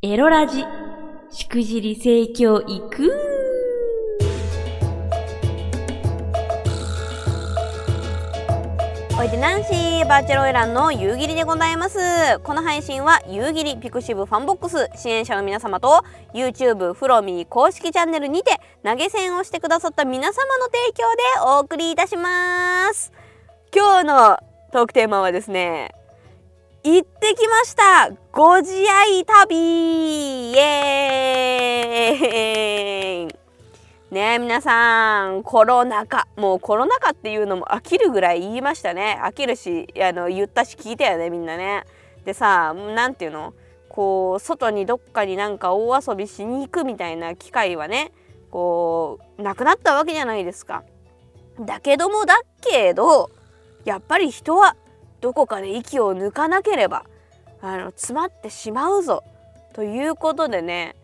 エロラジ、しくじり盛況いくおいでナンシーバーチャルオイランの夕霧でございます。この配信は夕霧 pixivFANBOX 支援者の皆様と YouTube フロミー公式チャンネルにて投げ銭をしてくださった皆様の提供でお送りいたします。今日のトークテーマはですね行ってきました。ご自愛旅。イエーイ。ねえ皆さんコロナ禍。もうコロナ禍っていうのも飽きるぐらい言いましたね。飽きるしあの言ったし聞いたよねみんなね。でさ何ていうの？こう外にどっかになんか大遊びしに行くみたいな機会はねこうなくなったわけじゃないですか。だけどもだけどやっぱり人はどこかで息を抜かなければあの詰まってしまうぞ。ということでね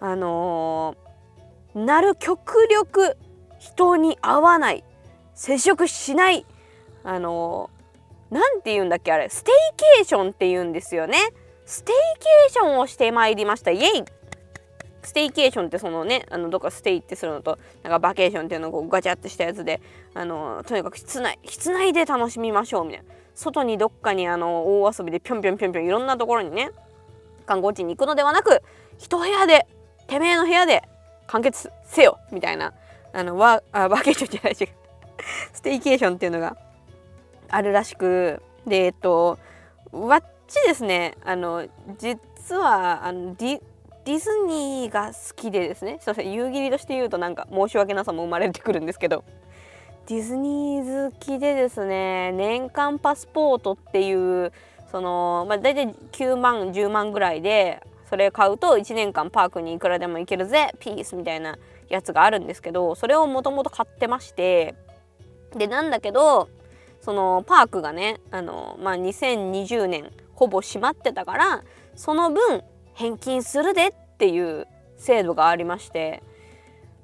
あのー、なる極力人に会わない。接触しない。あのー、て言うんだっけあれ。ステイケーションって言うんですよね。ステイケーションをしてまいりました。イエイ。ステイケーションってそのねあのどっかステイってするのとなんかバケーションっていうのをこうガチャってしたやつであのとにかく室内室内で楽しみましょうみたいな。外にどっかにあの大遊びでぴょんぴょんぴょんぴょんいろんなところにね観光地に行くのではなく一部屋でてめえの部屋で完結せよみたいなあのワあバケーションじゃない違う。ステイケーションっていうのがあるらしくでえっとわっちですね。あの実はあのディディズニーが好きでですね。すいません。夕霧として言うとなんか申し訳なさも生まれてくるんですけど。ディズニー好きでですね年間パスポートっていうその、まあ、大体9万10万ぐらいでそれ買うと1年間パークにいくらでも行けるぜピースみたいなやつがあるんですけどそれをもともと買ってましてでなんだけどそのパークがねあの、まあ、2020年ほぼ閉まってたからその分返金するでっていう制度がありまして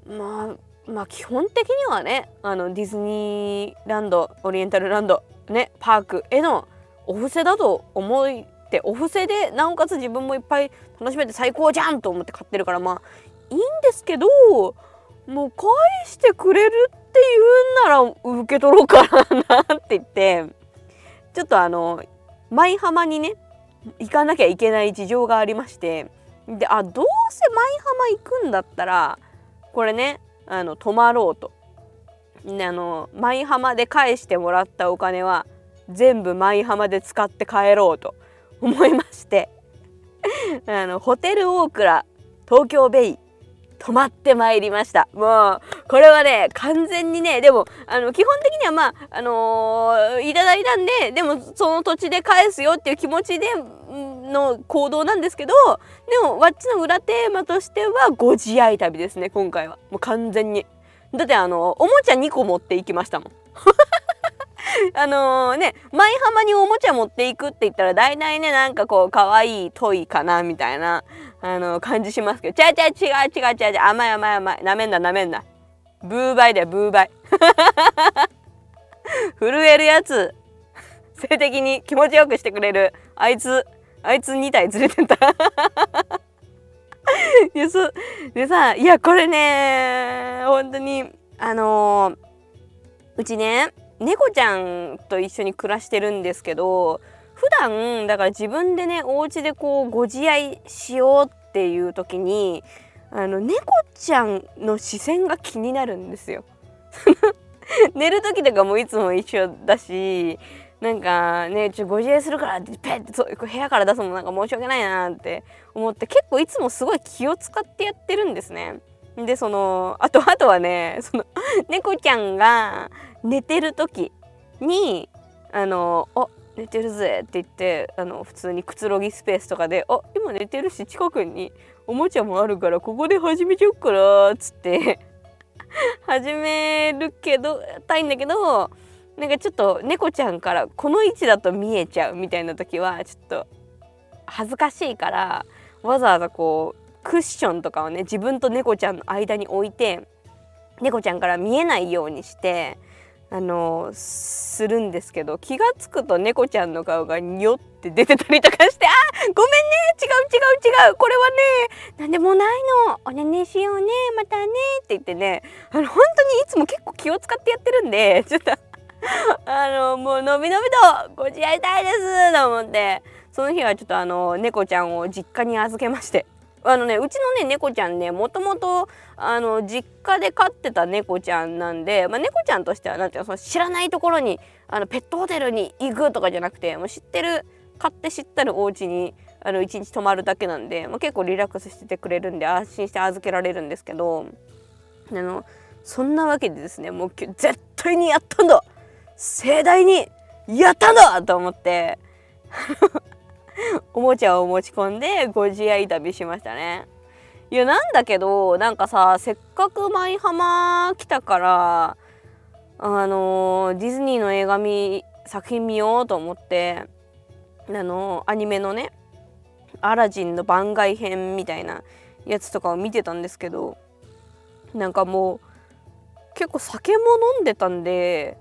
まあまあ基本的にはねあのディズニーランドオリエンタルランドねパークへのお布施だと思ってお布施でなおかつ自分もいっぱい楽しめて最高じゃんと思って買ってるからまあいいんですけどもう返してくれるって言うんなら受け取ろうかなって言ってちょっとあの舞浜にね行かなきゃいけない事情がありましてであどうせ舞浜行くんだったらこれねあの泊まろうと。あの舞浜で返してもらったお金は全部舞浜で使って帰ろうと思いまして あのホテルオークラ東京ベイ泊まってまいりました。もうこれはね完全にねでもあの基本的にはまああのー、いただいたんででもその土地で返すよっていう気持ちでの行動なんですけどでもわっちの裏テーマとしてはご自愛旅ですね今回は。もう完全に。だってあのおもちゃ2個持っていきましたもん。あの、ね舞浜におもちゃ持っていくって言ったら大体ねなんかこう可愛いトイかなみたいなあの、感じしますけど。違う違う違う違う違う甘い甘い甘い。なめんななめんな。ブーバイだよブーバイ。震えるやつ。性的に気持ちよくしてくれる。あいつあいつ2体連れてたいやそでさいやこれね本当にあのー、うちね猫ちゃんと一緒に暮らしてるんですけど普段だから自分でねお家でこうご自愛しようっていう時にあの猫ちゃんの視線が気になるんですよ。寝る時とかもいつも一緒だしなんかねちょご自愛するからってペッてそう部屋から出すのもなんか申し訳ないなって思って結構いつもすごい気を使ってやってるんですね。でそのあとあとはねその猫ちゃんが寝てる時にあの「あ寝てるぜ」って言ってあの普通にくつろぎスペースとかで「あ今寝てるし近くにおもちゃもあるからここで始めちゃおっから」っつって始めるけどたいんだけどなんかちょっと猫ちゃんからこの位置だと見えちゃうみたいな時はちょっと恥ずかしいからわざわざこうクッションとかをね自分と猫ちゃんの間に置いて猫ちゃんから見えないようにしてあのするんですけど気が付くと猫ちゃんの顔がにょって出てたりとかして「あごめんね違う違う違うこれはね何でもないのおねねしようねまたね」って言ってねあの本当にいつも結構気を使ってやってるんでちょっとあのもうのびのびとご自愛たいですと思ってその日はちょっとあの猫ちゃんを実家に預けましてあのねうちのね猫ちゃんねもともとあの実家で飼ってた猫ちゃんなんで、まあ、猫ちゃんとしてはなんていうのその知らないところにあのペットホテルに行くとかじゃなくてもう知ってる買って知ったるお家にあの1日泊まるだけなんで、まあ、結構リラックスしててくれるんで安心して預けられるんですけどあのそんなわけでですねもう絶対にやったんだ盛大にやったんだと思って。おもちゃを持ち込んでご自愛旅しましたね。いやなんだけどなんかさせっかく舞浜来たからあのディズニーの映画見作品見ようと思ってあのアニメのね「アラジン」の番外編みたいなやつとかを見てたんですけどなんかもう結構酒も飲んでたんで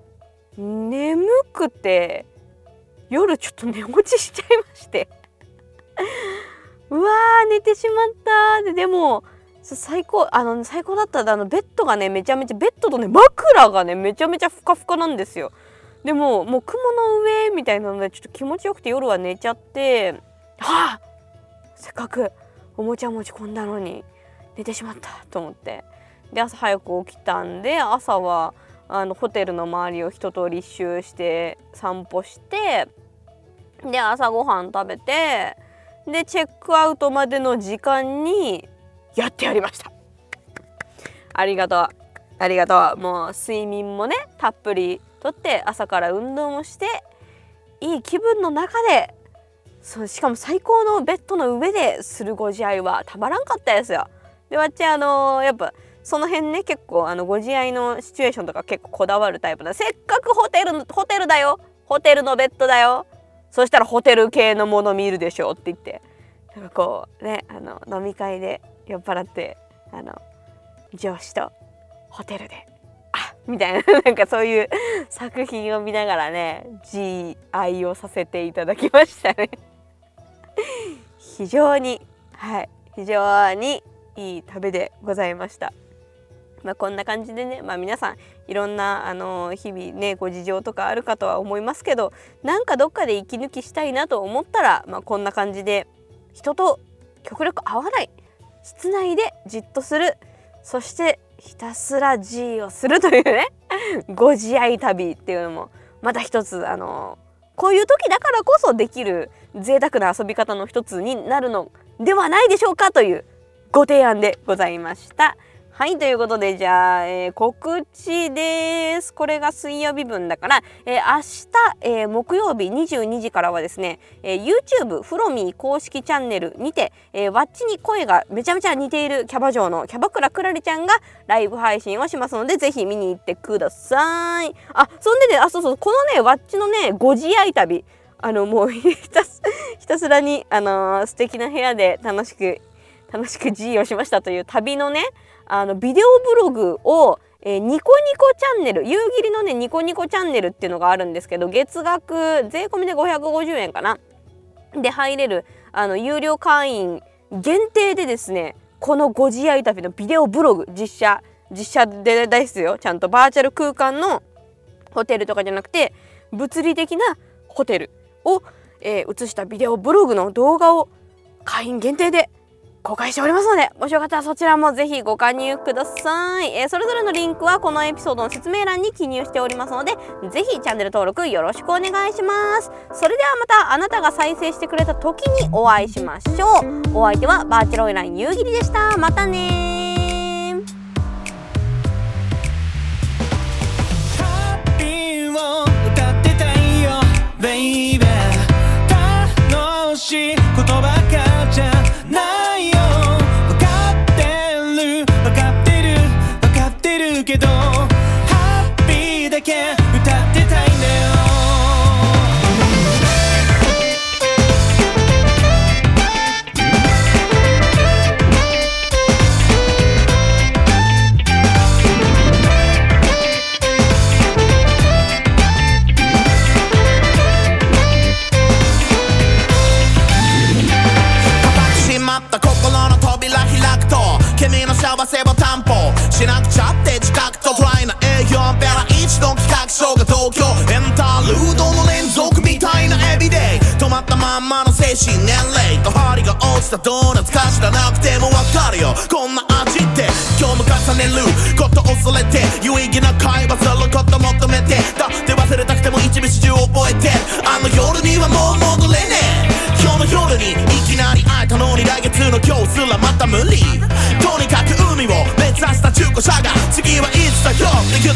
眠くて夜ちょっと寝落ちしちゃいまして。うわー寝てしまったででも最高あの最高だったあのベッドがねめちゃめちゃベッドとね枕がねめちゃめちゃふかふかなんですよ。でももう雲の上みたいなのでちょっと気持ちよくて夜は寝ちゃってはあせっかくおもちゃ持ち込んだのに寝てしまったと思って。で朝早く起きたんで朝はあのホテルの周りを一通り一周して散歩してで朝ごはん食べてでチェックアウトまでの時間にやってやりました。ありがとう。ありがとう。もう睡眠もねたっぷりとって朝から運動もしていい気分の中でそうしかも最高のベッドの上でするご自愛はたまらんかったですよ。でわっちあのー、やっぱその辺ね結構あのご自愛のシチュエーションとか結構こだわるタイプだ。せっかくホテルホテルだよ。ホテルのベッドだよ。そしたらホテル系のもの見るでしょって言って。なんかこうねあの飲み会で酔っ払ってあの上司とホテルであみたいな なんかそういう作品を見ながらね G 愛をさせていただきましたね。非常にはい非常にいい旅でございました。まあ、こんな感じでね、まあ、皆さんいろんなあの日々ねご事情とかあるかとは思いますけどなんかどっかで息抜きしたいなと思ったら、まあ、こんな感じで人と極力会わない室内でじっとするそしてひたすら G をするというね ご自愛旅っていうのもまた一つあのこういう時だからこそできる贅沢な遊び方の一つになるのではないでしょうかというご提案でございました。はいということでじゃあ、えー、告知です。これが水曜日分だから、えー、明日、えー、木曜日22時からはですね、え YouTube フロミー公式チャンネルにて、えワッチに声がめちゃめちゃ似ているキャバ嬢のキャバクラクラリちゃんがライブ配信をしますのでぜひ見に行ってください。あそんでねあそうそうこのねワッチのねご自愛旅あのもう ひたすひたすらにあのー、素敵な部屋で楽しく楽しく G をしましたという旅のねあのビデオブログを、えー、ニコニコチャンネル夕霧のねニコニコチャンネルっていうのがあるんですけど月額税込みで550円かな。で入れるあの有料会員限定でですねこのご自愛旅のビデオブログ実写実写でですよ。ちゃんとバーチャル空間のホテルとかじゃなくて物理的なホテルを、えー、したビデオブログの動画を会員限定で公開しておりますのでもしよかったらそちらもぜひご加入ください、えー、それぞれのリンクはこのエピソードの説明欄に記入しておりますのでぜひチャンネル登録よろしくお願いします。それではまたあなたが再生してくれた時にお会いしましょう。お相手はバーチャルオイライン夕霧でした。またね君の幸せを担保しなくちゃって自覚とトライな営業ベラ一度企画書が東京エンタールードの連続みたいなエビデイ止まったまんまの精神年齢と針が落ちたドーナツか知らなくてもわかるよこんな味って今日も重ねること恐れて有意義な会話すること求めてだって忘れたくても一部始終覚えてあの夜にはもう戻れねえ今日の夜にいきなり会えたのに来月の今日すらまた無理